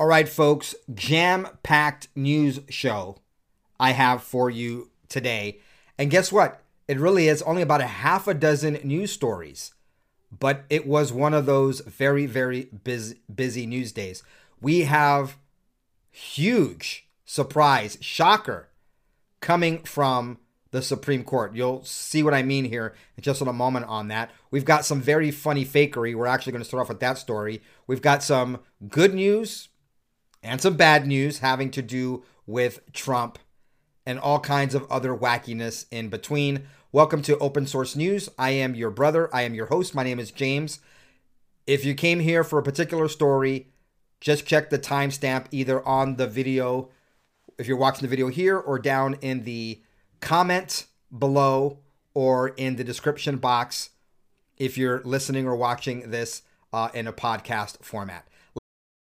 All right, folks, jam packed news show I have for you today. And guess what? It really is only about a half a dozen news stories, but it was one of those very, very busy, busy news days. We have huge surprise, shocker coming from the Supreme Court. You'll see what I mean here in just in a moment on that. We've got some very funny fakery. We're actually going to start off with that story. We've got some good news and some bad news having to do with Trump and all kinds of other wackiness in between. Welcome to Open Source News. I am your brother. I am your host. My name is James. If you came here for a particular story, just check the timestamp either on the video, if you're watching the video here, or down in the comment below or in the description box if you're listening or watching this uh, in a podcast format.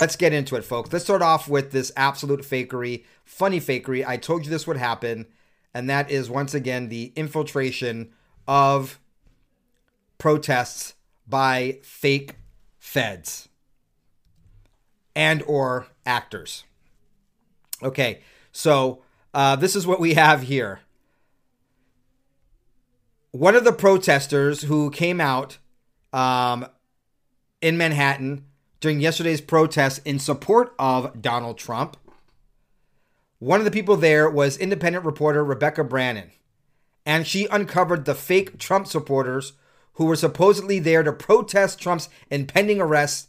Let's get into it, folks. Let's start off with this absolute fakery, funny fakery. I told you this would happen, and that is once again the infiltration of protests by fake feds and or actors. Okay, so uh, this is what we have here. One of the protesters who came out um, in Manhattan during yesterday's protest in support of Donald Trump. One of the people there was independent reporter Rebecca Brannon, and she uncovered the fake Trump supporters who were supposedly there to protest Trump's impending arrest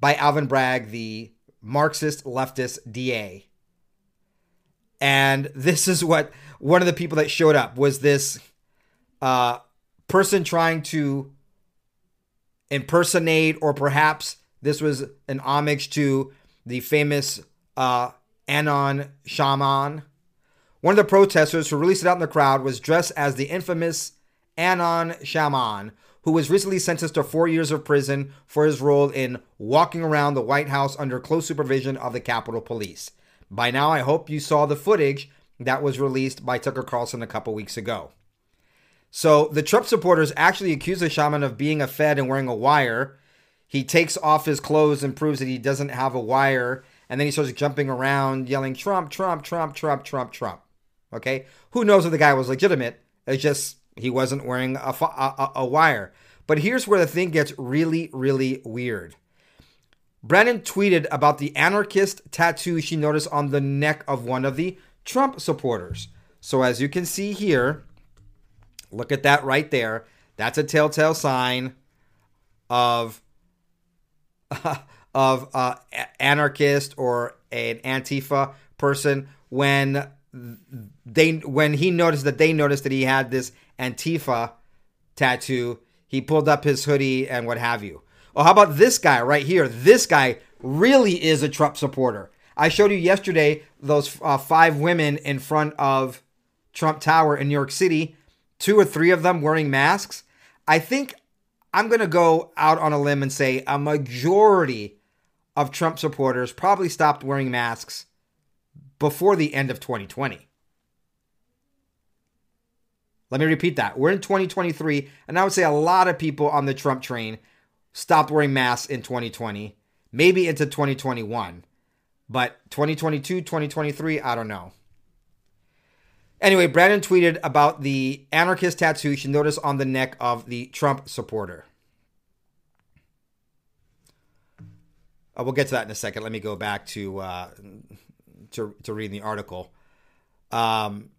by Alvin Bragg, the Marxist leftist DA. And this is what one of the people that showed up was this uh, person trying to impersonate or perhaps this was an homage to the famous uh, Anon shaman. One of the protesters who really stood out in the crowd was dressed as the infamous Anon shaman, who was recently sentenced to four years of prison for his role in walking around the White House under close supervision of the Capitol Police. By now, I hope you saw the footage that was released by Tucker Carlson a couple weeks ago. So, the Trump supporters actually accused the shaman of being a Fed and wearing a wire he takes off his clothes and proves that he doesn't have a wire. And then he starts jumping around, yelling, Trump, Trump, Trump, Trump, Trump, Trump. Okay? Who knows if the guy was legitimate? It's just he wasn't wearing a, a, a wire. But here's where the thing gets really, really weird. Brennan tweeted about the anarchist tattoo she noticed on the neck of one of the Trump supporters. So, as you can see here, look at that right there. That's a telltale sign of of uh, anarchist or an Antifa person when they when he noticed that they noticed that he had this Antifa tattoo, he pulled up his hoodie and what have you. Oh, how about this guy right here? This guy really is a Trump supporter. I showed you yesterday those uh, five women in front of Trump Tower in New York City, two or three of them wearing masks. I think I'm going to go out on a limb and say a majority of Trump supporters probably stopped wearing masks before the end of 2020. Let me repeat that. We're in 2023, and I would say a lot of people on the Trump train stopped wearing masks in 2020, maybe into 2021. But 2022, 2023, I don't know. Anyway, Brandon tweeted about the anarchist tattoo she noticed on the neck of the Trump supporter. Uh, we'll get to that in a second. Let me go back to uh, to to read the article. Um,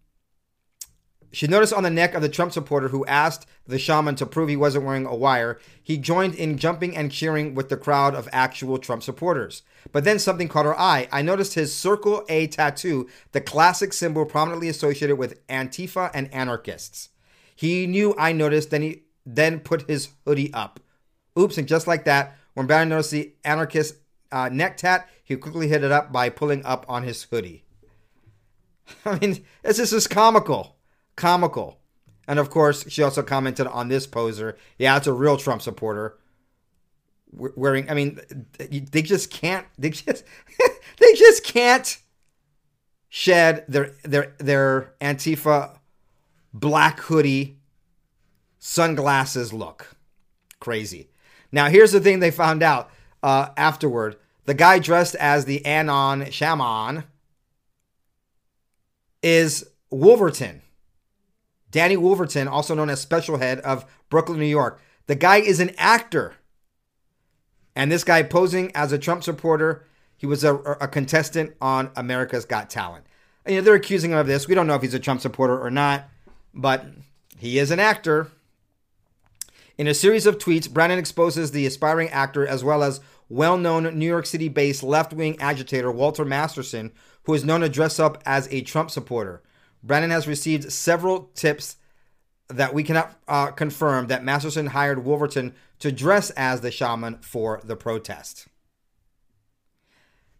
she noticed on the neck of the Trump supporter who asked the shaman to prove he wasn't wearing a wire, he joined in jumping and cheering with the crowd of actual Trump supporters. But then something caught her eye. I noticed his Circle A tattoo, the classic symbol prominently associated with Antifa and anarchists. He knew I noticed, then he then put his hoodie up. Oops, and just like that, when Barron noticed the anarchist uh, neck tat, he quickly hit it up by pulling up on his hoodie. I mean, this is just comical. Comical. And of course, she also commented on this poser. Yeah, it's a real Trump supporter. Wearing, I mean, they just can't. They just, they just can't shed their their their Antifa black hoodie sunglasses look. Crazy. Now, here's the thing they found out uh, afterward. The guy dressed as the Anon shaman is Wolverton. Danny Wolverton, also known as Special Head of Brooklyn, New York. The guy is an actor. And this guy posing as a Trump supporter, he was a, a contestant on America's Got Talent. You know, they're accusing him of this. We don't know if he's a Trump supporter or not, but he is an actor. In a series of tweets, Brennan exposes the aspiring actor as well as well known New York City based left wing agitator Walter Masterson, who is known to dress up as a Trump supporter. Brennan has received several tips that we cannot uh, confirm that Masterson hired Wolverton to dress as the shaman for the protest.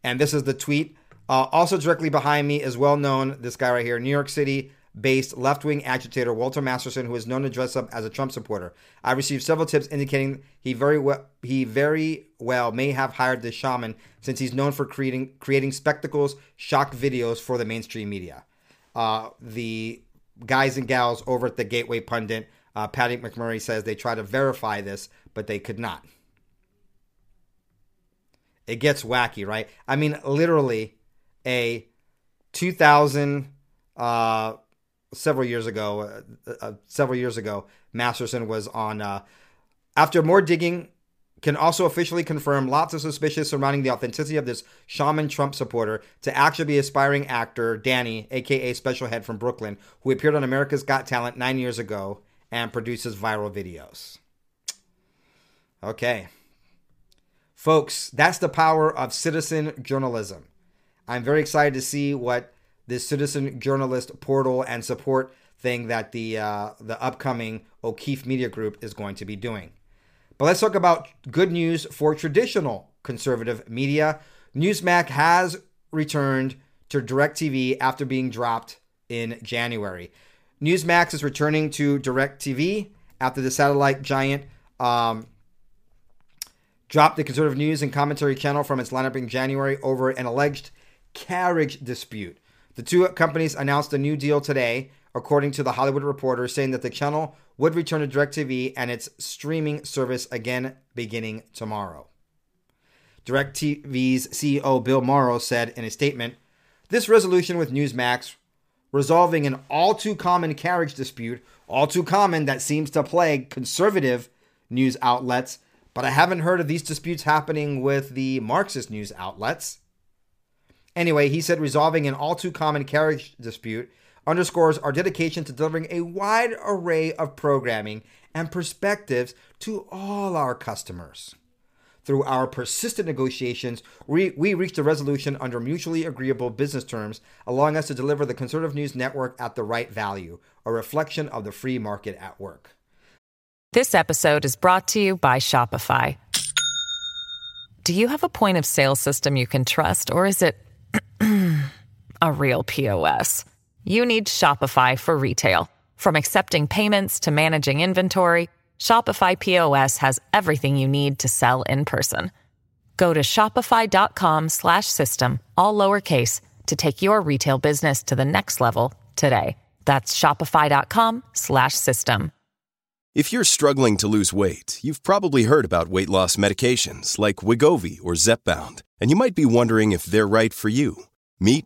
And this is the tweet. Uh, also, directly behind me is well known, this guy right here, New York City based left wing agitator Walter Masterson, who is known to dress up as a Trump supporter. I received several tips indicating he very well he very well may have hired this shaman since he's known for creating creating spectacles, shock videos for the mainstream media. Uh, the guys and gals over at the Gateway Pundit, uh, Patty McMurray says they tried to verify this, but they could not. It gets wacky, right? I mean, literally, a 2000 uh, several years ago, uh, uh, several years ago, Masterson was on. Uh, after more digging, can also officially confirm lots of suspicions surrounding the authenticity of this shaman Trump supporter to actually be aspiring actor Danny, aka Special Head from Brooklyn, who appeared on America's Got Talent nine years ago and produces viral videos. Okay. Folks, that's the power of citizen journalism. I'm very excited to see what this citizen journalist portal and support thing that the uh, the upcoming O'Keefe Media Group is going to be doing. But let's talk about good news for traditional conservative media. Newsmax has returned to DirecTV after being dropped in January. Newsmax is returning to DirecTV after the satellite giant um, dropped the conservative news and commentary channel from its lineup in January over an alleged carriage dispute. The two companies announced a new deal today, according to the Hollywood Reporter, saying that the channel would return to DirecTV and its streaming service again beginning tomorrow. DirecTV's CEO Bill Morrow said in a statement This resolution with Newsmax, resolving an all too common carriage dispute, all too common that seems to plague conservative news outlets, but I haven't heard of these disputes happening with the Marxist news outlets. Anyway, he said resolving an all too common carriage dispute underscores our dedication to delivering a wide array of programming and perspectives to all our customers. Through our persistent negotiations, we, we reached a resolution under mutually agreeable business terms, allowing us to deliver the Conservative News Network at the right value, a reflection of the free market at work. This episode is brought to you by Shopify. Do you have a point of sale system you can trust, or is it a real POS? You need Shopify for retail. From accepting payments to managing inventory, Shopify POS has everything you need to sell in person. Go to shopify.com/system all lowercase to take your retail business to the next level today. That's shopify.com/system. If you're struggling to lose weight, you've probably heard about weight loss medications like Wegovy or Zepbound, and you might be wondering if they're right for you. Meet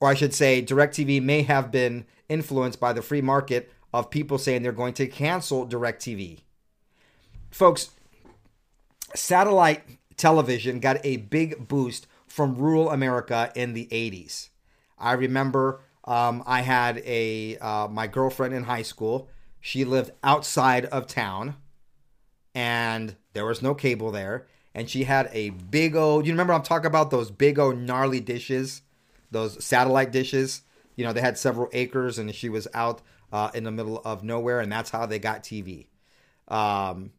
or I should say, DirecTV may have been influenced by the free market of people saying they're going to cancel DirecTV. Folks, satellite television got a big boost from rural America in the 80s. I remember um, I had a uh, my girlfriend in high school. She lived outside of town, and there was no cable there. And she had a big old. You remember I'm talking about those big old gnarly dishes, those satellite dishes. You know they had several acres, and she was out uh, in the middle of nowhere, and that's how they got TV. Um,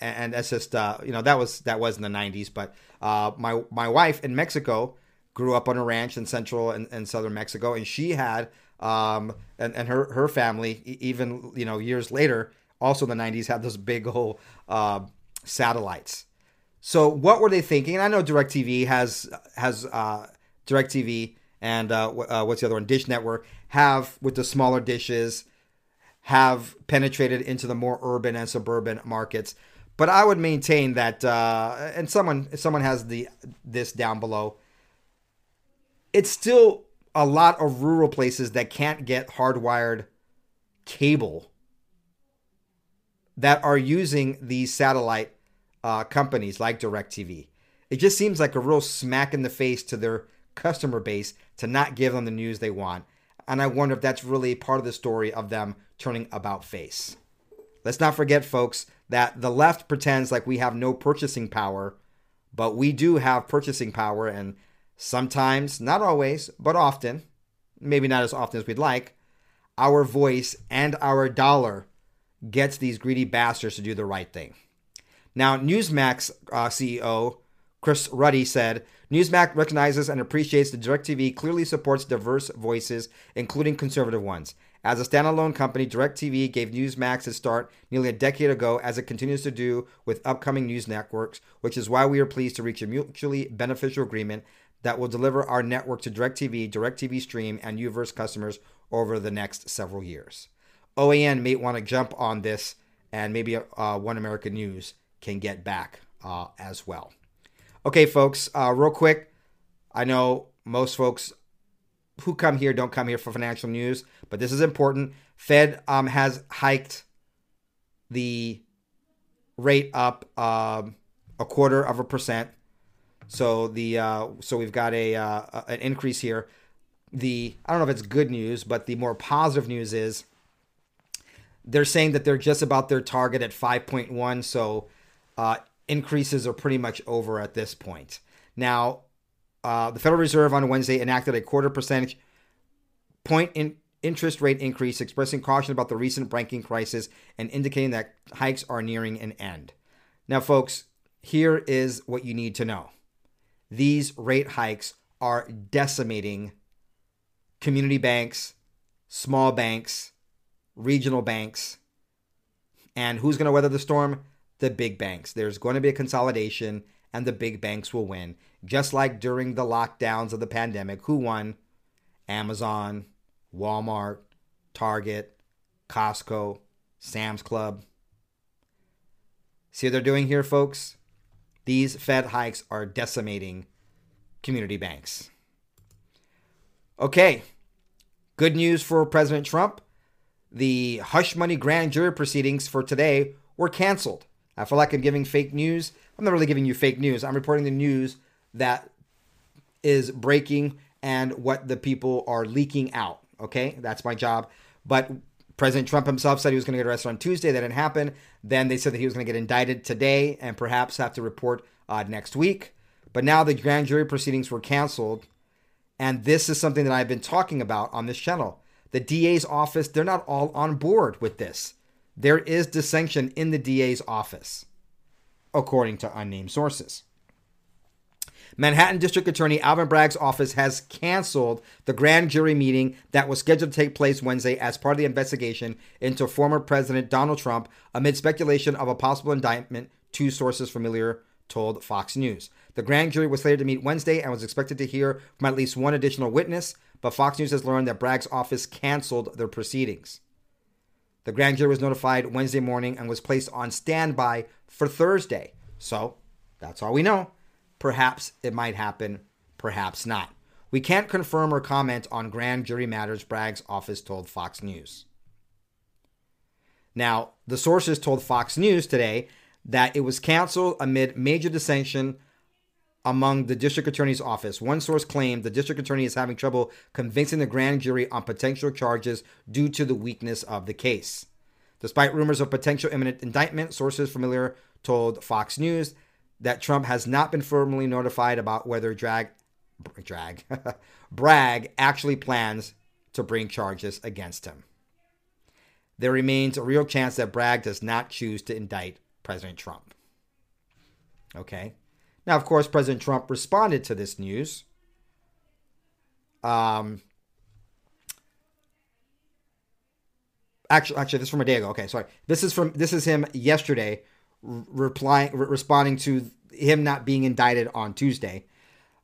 and that's just uh, you know that was that was in the 90s but uh, my my wife in mexico grew up on a ranch in central and, and southern mexico and she had um, and, and her her family even you know years later also in the 90s had those big old uh, satellites so what were they thinking and i know directv has has uh, directv and uh, uh, what's the other one dish network have with the smaller dishes have penetrated into the more urban and suburban markets. But I would maintain that, uh, and someone someone has the this down below. It's still a lot of rural places that can't get hardwired cable that are using these satellite uh, companies like DirecTV. It just seems like a real smack in the face to their customer base to not give them the news they want. And I wonder if that's really part of the story of them turning about face. Let's not forget, folks, that the left pretends like we have no purchasing power, but we do have purchasing power, and sometimes, not always, but often, maybe not as often as we'd like, our voice and our dollar gets these greedy bastards to do the right thing. Now, Newsmax uh, CEO Chris Ruddy said, Newsmax recognizes and appreciates that DirecTV clearly supports diverse voices, including conservative ones. As a standalone company, DirecTV gave Newsmax its start nearly a decade ago, as it continues to do with upcoming news networks, which is why we are pleased to reach a mutually beneficial agreement that will deliver our network to DirecTV, DirecTV Stream, and Uverse customers over the next several years. OAN may want to jump on this, and maybe uh, One American News can get back uh, as well. Okay, folks, uh, real quick. I know most folks who come here don't come here for financial news, but this is important. Fed um, has hiked the rate up um, a quarter of a percent. So the uh, so we've got a uh, an increase here. The I don't know if it's good news, but the more positive news is they're saying that they're just about their target at 5.1. So uh, increases are pretty much over at this point. Now, uh, the Federal Reserve on Wednesday enacted a quarter percentage point in interest rate increase, expressing caution about the recent banking crisis and indicating that hikes are nearing an end. Now, folks, here is what you need to know these rate hikes are decimating community banks, small banks, regional banks. And who's going to weather the storm? The big banks. There's going to be a consolidation, and the big banks will win. Just like during the lockdowns of the pandemic, who won? Amazon, Walmart, Target, Costco, Sam's Club. See what they're doing here, folks? These Fed hikes are decimating community banks. Okay, good news for President Trump. The hush money grand jury proceedings for today were canceled. I feel like I'm giving fake news. I'm not really giving you fake news. I'm reporting the news that is breaking and what the people are leaking out. Okay, that's my job. But President Trump himself said he was going to get arrested on Tuesday. That didn't happen. Then they said that he was going to get indicted today and perhaps have to report uh, next week. But now the grand jury proceedings were canceled. And this is something that I've been talking about on this channel. The DA's office, they're not all on board with this. There is dissension in the DA's office, according to unnamed sources. Manhattan District Attorney Alvin Bragg's office has canceled the grand jury meeting that was scheduled to take place Wednesday as part of the investigation into former President Donald Trump amid speculation of a possible indictment, two sources familiar told Fox News. The grand jury was slated to meet Wednesday and was expected to hear from at least one additional witness, but Fox News has learned that Bragg's office canceled their proceedings. The grand jury was notified Wednesday morning and was placed on standby for Thursday. So that's all we know. Perhaps it might happen, perhaps not. We can't confirm or comment on grand jury matters, Bragg's office told Fox News. Now, the sources told Fox News today that it was canceled amid major dissension among the district attorney's office. One source claimed the district attorney is having trouble convincing the grand jury on potential charges due to the weakness of the case. Despite rumors of potential imminent indictment, sources familiar told Fox News that Trump has not been formally notified about whether drag, drag, Bragg actually plans to bring charges against him. There remains a real chance that Bragg does not choose to indict President Trump. Okay. Now, of course, President Trump responded to this news. Um, actually, actually, this is from a day ago. Okay, sorry. This is from this is him yesterday, replying, re- responding to him not being indicted on Tuesday.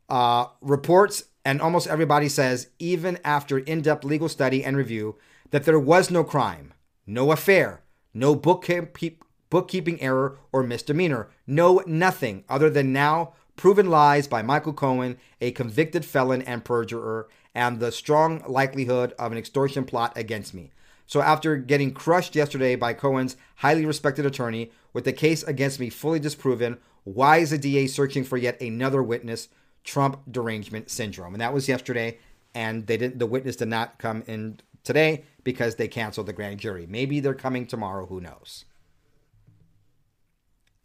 Uh, reports and almost everybody says, even after in-depth legal study and review, that there was no crime, no affair, no bookkeeping bookkeeping error, or misdemeanor. No, nothing other than now proven lies by Michael Cohen, a convicted felon and perjurer, and the strong likelihood of an extortion plot against me. So, after getting crushed yesterday by Cohen's highly respected attorney, with the case against me fully disproven, why is the DA searching for yet another witness? Trump derangement syndrome. And that was yesterday, and they didn't. The witness did not come in today because they canceled the grand jury. Maybe they're coming tomorrow. Who knows?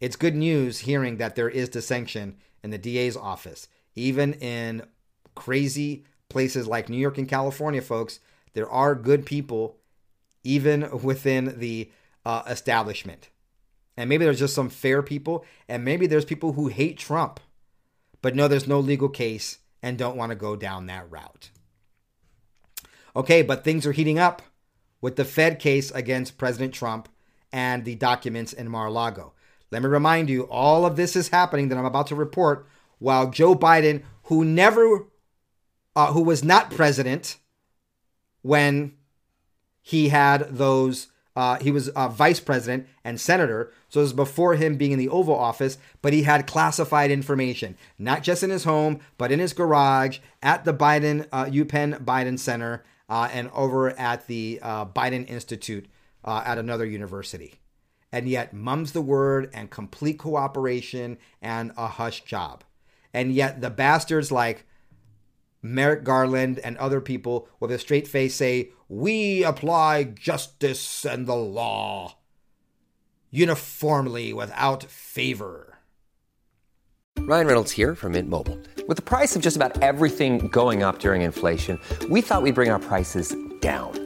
It's good news hearing that there is dissension in the DA's office. Even in crazy places like New York and California, folks, there are good people even within the uh, establishment. And maybe there's just some fair people, and maybe there's people who hate Trump, but know there's no legal case and don't want to go down that route. Okay, but things are heating up with the Fed case against President Trump and the documents in Mar a Lago. Let me remind you, all of this is happening that I'm about to report while Joe Biden, who never, uh, who was not president when he had those, uh, he was uh, vice president and senator. So it was before him being in the Oval Office, but he had classified information, not just in his home, but in his garage, at the Biden, uh, UPenn Biden Center, uh, and over at the uh, Biden Institute uh, at another university and yet mum's the word and complete cooperation and a hush job. And yet the bastards like Merrick Garland and other people with a straight face say, We apply justice and the law uniformly without favor. Ryan Reynolds here from Mint Mobile. With the price of just about everything going up during inflation, we thought we'd bring our prices down.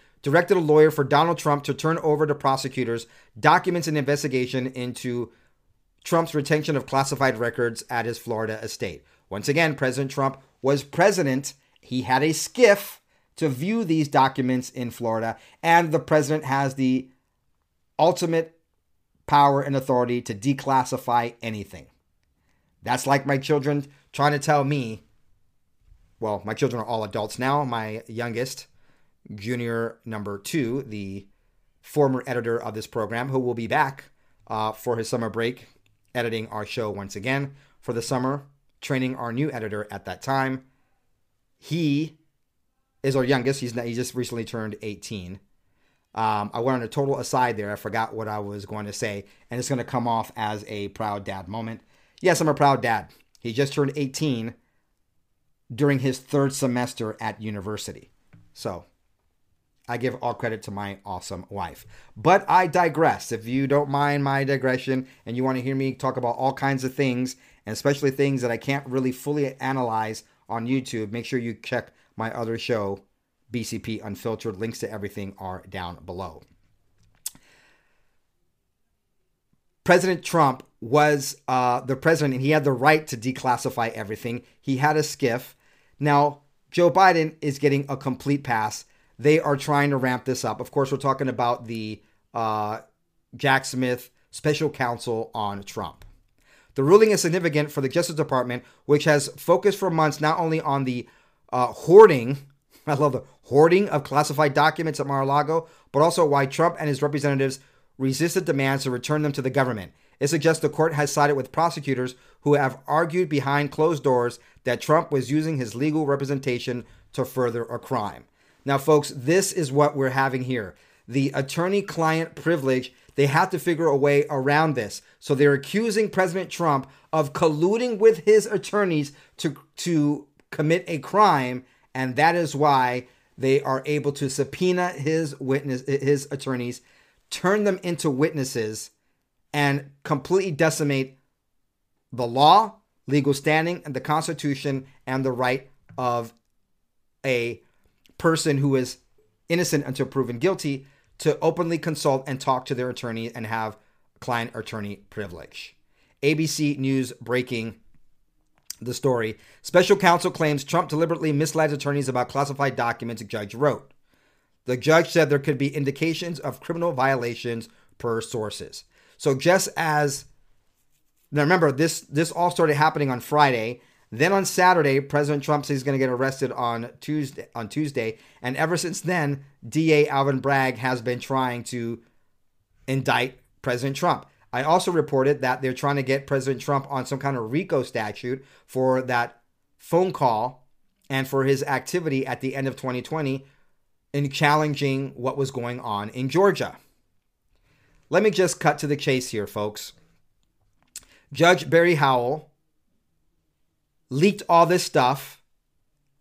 directed a lawyer for Donald Trump to turn over to prosecutors documents and investigation into Trump's retention of classified records at his Florida estate. Once again, President Trump was president. He had a SCIF to view these documents in Florida, and the president has the ultimate power and authority to declassify anything. That's like my children trying to tell me. Well, my children are all adults now. My youngest, junior number two, the former editor of this program, who will be back uh, for his summer break, editing our show once again for the summer, training our new editor at that time. He is our youngest. He's not, he just recently turned 18. Um, I went on a total aside there. I forgot what I was going to say, and it's going to come off as a proud dad moment. Yes, I'm a proud dad. He just turned 18 during his third semester at university. So I give all credit to my awesome wife. But I digress. If you don't mind my digression and you want to hear me talk about all kinds of things, and especially things that I can't really fully analyze on YouTube, make sure you check my other show, BCP Unfiltered. Links to everything are down below. President Trump was uh, the president and he had the right to declassify everything. He had a SCIF. Now, Joe Biden is getting a complete pass. They are trying to ramp this up. Of course, we're talking about the uh, Jack Smith special counsel on Trump. The ruling is significant for the Justice Department, which has focused for months not only on the uh, hoarding, I love the hoarding of classified documents at Mar a Lago, but also why Trump and his representatives resisted demands to return them to the government. It suggests the court has sided with prosecutors who have argued behind closed doors that Trump was using his legal representation to further a crime. Now, folks, this is what we're having here. The attorney client privilege, they have to figure a way around this. So they're accusing President Trump of colluding with his attorneys to, to commit a crime. And that is why they are able to subpoena his witness, his attorneys turn them into witnesses and completely decimate the law, legal standing, and the Constitution and the right of a person who is innocent until proven guilty to openly consult and talk to their attorney and have client attorney privilege. ABC News breaking the story. Special counsel claims Trump deliberately misled attorneys about classified documents, a judge wrote. The judge said there could be indications of criminal violations per sources. So just as now remember this this all started happening on Friday. Then on Saturday, President Trump says he's going to get arrested on Tuesday on Tuesday, and ever since then, DA Alvin Bragg has been trying to indict President Trump. I also reported that they're trying to get President Trump on some kind of RICO statute for that phone call and for his activity at the end of 2020 in challenging what was going on in Georgia. Let me just cut to the chase here, folks. Judge Barry Howell leaked all this stuff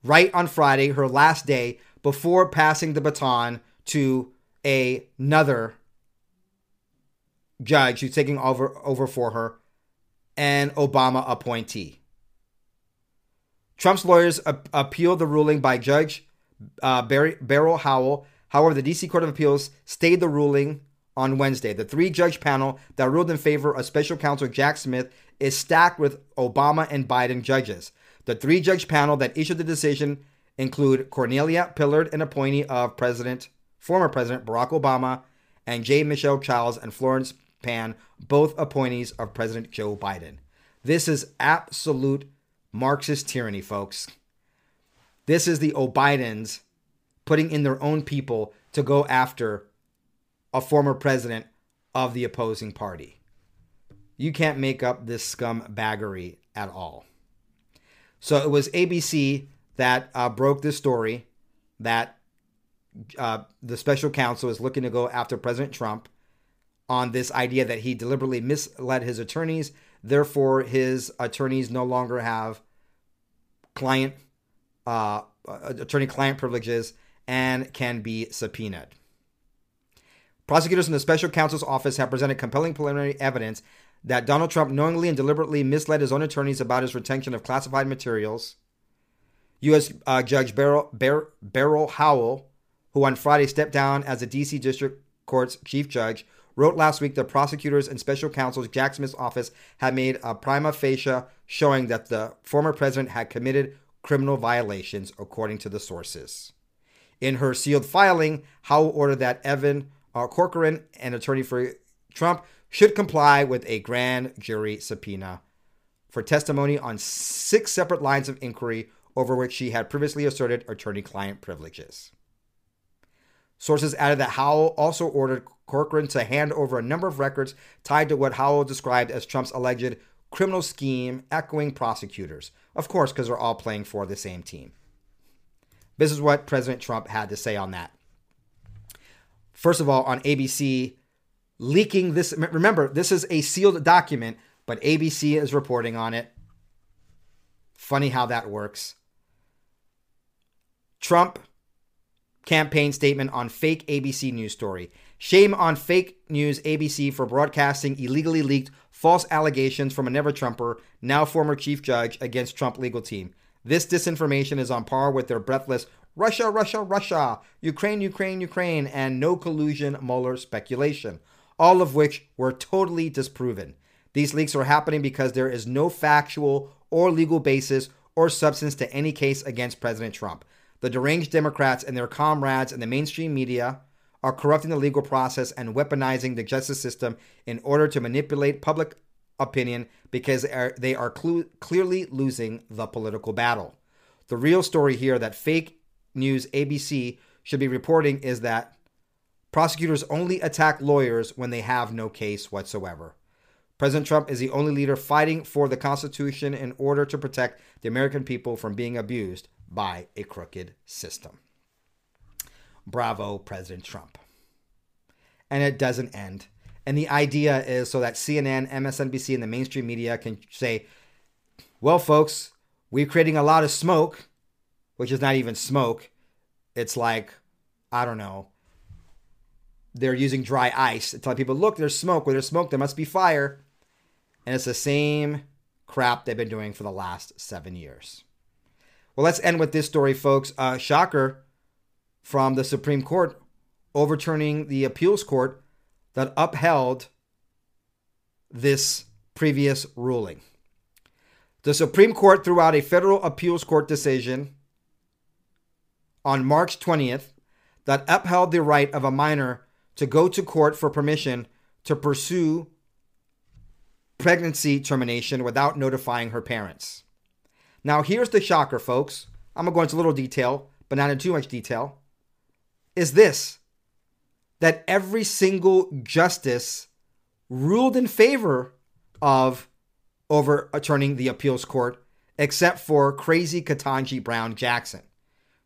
right on Friday, her last day, before passing the baton to a, another judge who's taking over, over for her, an Obama appointee. Trump's lawyers a- appealed the ruling by Judge uh, Barry, Beryl Howell. However, the D.C. Court of Appeals stayed the ruling on Wednesday. The three judge panel that ruled in favor of special counsel Jack Smith is stacked with Obama and Biden judges. The three judge panel that issued the decision include Cornelia Pillard, an appointee of President, former President Barack Obama, and J. Michelle Childs and Florence Pan, both appointees of President Joe Biden. This is absolute Marxist tyranny, folks. This is the O'Bidens putting in their own people to go after a former president of the opposing party. You can't make up this scumbaggery at all. So it was ABC that uh, broke this story that uh, the special counsel is looking to go after President Trump on this idea that he deliberately misled his attorneys. Therefore, his attorneys no longer have client uh, attorney client privileges and can be subpoenaed. Prosecutors in the special counsel's office have presented compelling preliminary evidence that Donald Trump knowingly and deliberately misled his own attorneys about his retention of classified materials. U.S. Uh, Judge Beryl, Beryl, Beryl Howell, who on Friday stepped down as the D.C. District Court's chief judge, wrote last week that prosecutors and special counsel's Jack Smith's office had made a prima facie showing that the former president had committed criminal violations, according to the sources. In her sealed filing, Howell ordered that Evan uh, Corcoran, an attorney for Trump, should comply with a grand jury subpoena for testimony on six separate lines of inquiry over which she had previously asserted attorney client privileges. Sources added that Howell also ordered Corcoran to hand over a number of records tied to what Howell described as Trump's alleged criminal scheme, echoing prosecutors. Of course, because they're all playing for the same team. This is what President Trump had to say on that. First of all, on ABC, leaking this. Remember, this is a sealed document, but ABC is reporting on it. Funny how that works. Trump campaign statement on fake ABC news story. Shame on fake news ABC for broadcasting illegally leaked false allegations from a never Trumper, now former chief judge, against Trump legal team. This disinformation is on par with their breathless Russia, Russia, Russia, Ukraine, Ukraine, Ukraine, and no collusion Mueller speculation, all of which were totally disproven. These leaks are happening because there is no factual or legal basis or substance to any case against President Trump. The deranged Democrats and their comrades in the mainstream media are corrupting the legal process and weaponizing the justice system in order to manipulate public opinion because they are clu- clearly losing the political battle. The real story here that fake news ABC should be reporting is that prosecutors only attack lawyers when they have no case whatsoever. President Trump is the only leader fighting for the Constitution in order to protect the American people from being abused by a crooked system. Bravo, President Trump. And it doesn't end. And the idea is so that CNN, MSNBC, and the mainstream media can say, well, folks, we're creating a lot of smoke, which is not even smoke. It's like, I don't know, they're using dry ice to tell people, look, there's smoke. Where there's smoke, there must be fire. And it's the same crap they've been doing for the last seven years. Well, let's end with this story, folks. Uh, shocker from the Supreme Court overturning the appeals court that upheld this previous ruling. The Supreme Court threw out a federal appeals court decision on March 20th that upheld the right of a minor to go to court for permission to pursue pregnancy termination without notifying her parents. Now, here's the shocker, folks. I'm going to go into a little detail, but not in too much detail. Is this that every single justice ruled in favor of overturning the appeals court, except for crazy Ketanji Brown Jackson.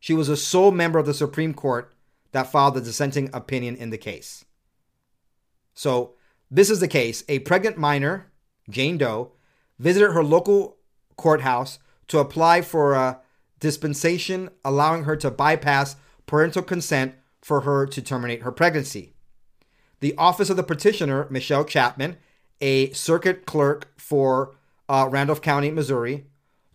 She was a sole member of the Supreme Court that filed the dissenting opinion in the case. So, this is the case. A pregnant minor Jane Doe, visited her local courthouse to apply for a dispensation allowing her to bypass parental consent for her to terminate her pregnancy. The office of the petitioner, Michelle Chapman, a circuit clerk for uh, Randolph County, Missouri,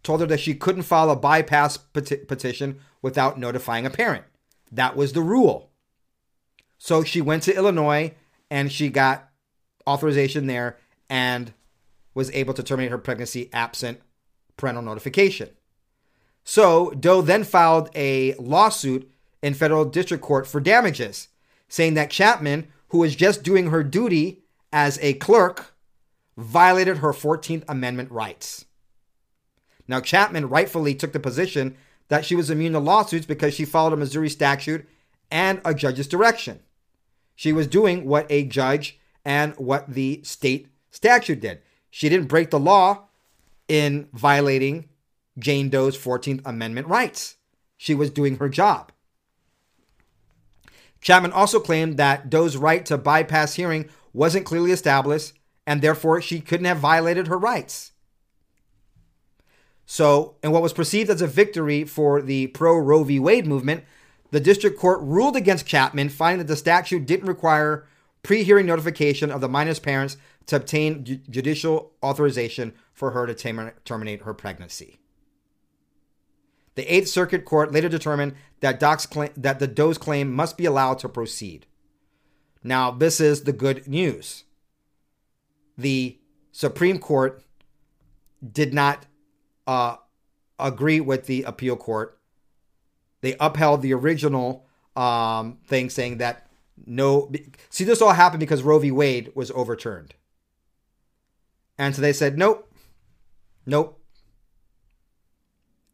told her that she couldn't file a bypass peti- petition without notifying a parent. That was the rule. So she went to Illinois and she got authorization there and was able to terminate her pregnancy absent parental notification. So Doe then filed a lawsuit in federal district court for damages, saying that Chapman, who was just doing her duty as a clerk, violated her 14th Amendment rights. Now, Chapman rightfully took the position that she was immune to lawsuits because she followed a Missouri statute and a judge's direction. She was doing what a judge and what the state statute did. She didn't break the law in violating Jane Doe's 14th Amendment rights. She was doing her job. Chapman also claimed that Doe's right to bypass hearing wasn't clearly established and therefore she couldn't have violated her rights. So, in what was perceived as a victory for the pro Roe v. Wade movement, the district court ruled against Chapman, finding that the statute didn't require pre hearing notification of the minor's parents to obtain ju- judicial authorization for her to tam- terminate her pregnancy. The Eighth Circuit Court later determined that, Doc's that the Doe's claim must be allowed to proceed. Now, this is the good news. The Supreme Court did not uh, agree with the appeal court. They upheld the original um, thing saying that no. See, this all happened because Roe v. Wade was overturned. And so they said, nope, nope.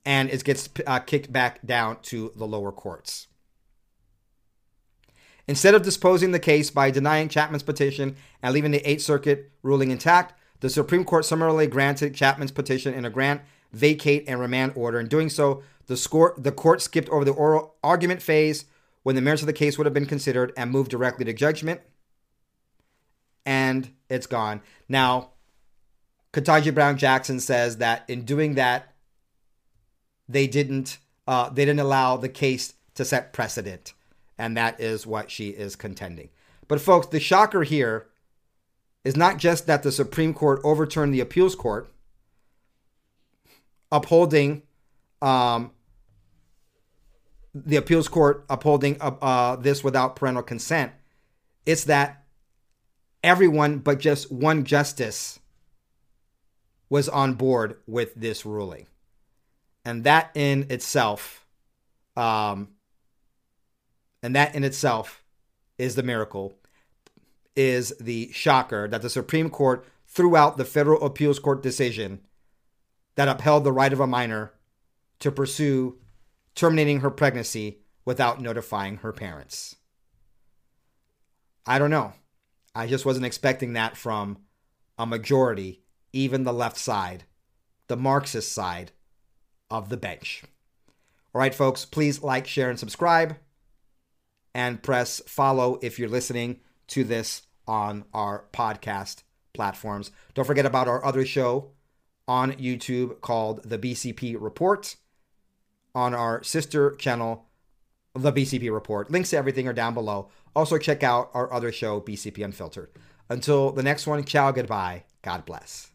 And it gets uh, kicked back down to the lower courts. Instead of disposing the case by denying Chapman's petition and leaving the Eighth Circuit ruling intact, the Supreme Court summarily granted Chapman's petition in a grant, vacate, and remand order. In doing so, the, score, the court skipped over the oral argument phase when the merits of the case would have been considered and moved directly to judgment. And it's gone. Now, Ketanji Brown Jackson says that in doing that, they didn't uh, they didn't allow the case to set precedent, and that is what she is contending. But folks, the shocker here is not just that the Supreme Court overturned the appeals court, upholding um, the appeals court upholding uh, uh, this without parental consent. It's that everyone but just one justice was on board with this ruling. And that in itself, um, and that in itself is the miracle, is the shocker that the Supreme Court threw out the federal appeals court decision that upheld the right of a minor to pursue terminating her pregnancy without notifying her parents. I don't know. I just wasn't expecting that from a majority, even the left side, the Marxist side of the bench. All right, folks, please like, share, and subscribe, and press follow if you're listening to this on our podcast platforms. Don't forget about our other show on YouTube called The BCP Report on our sister channel, The BCP Report. Links to everything are down below. Also, check out our other show, BCP Unfiltered. Until the next one, ciao, goodbye. God bless.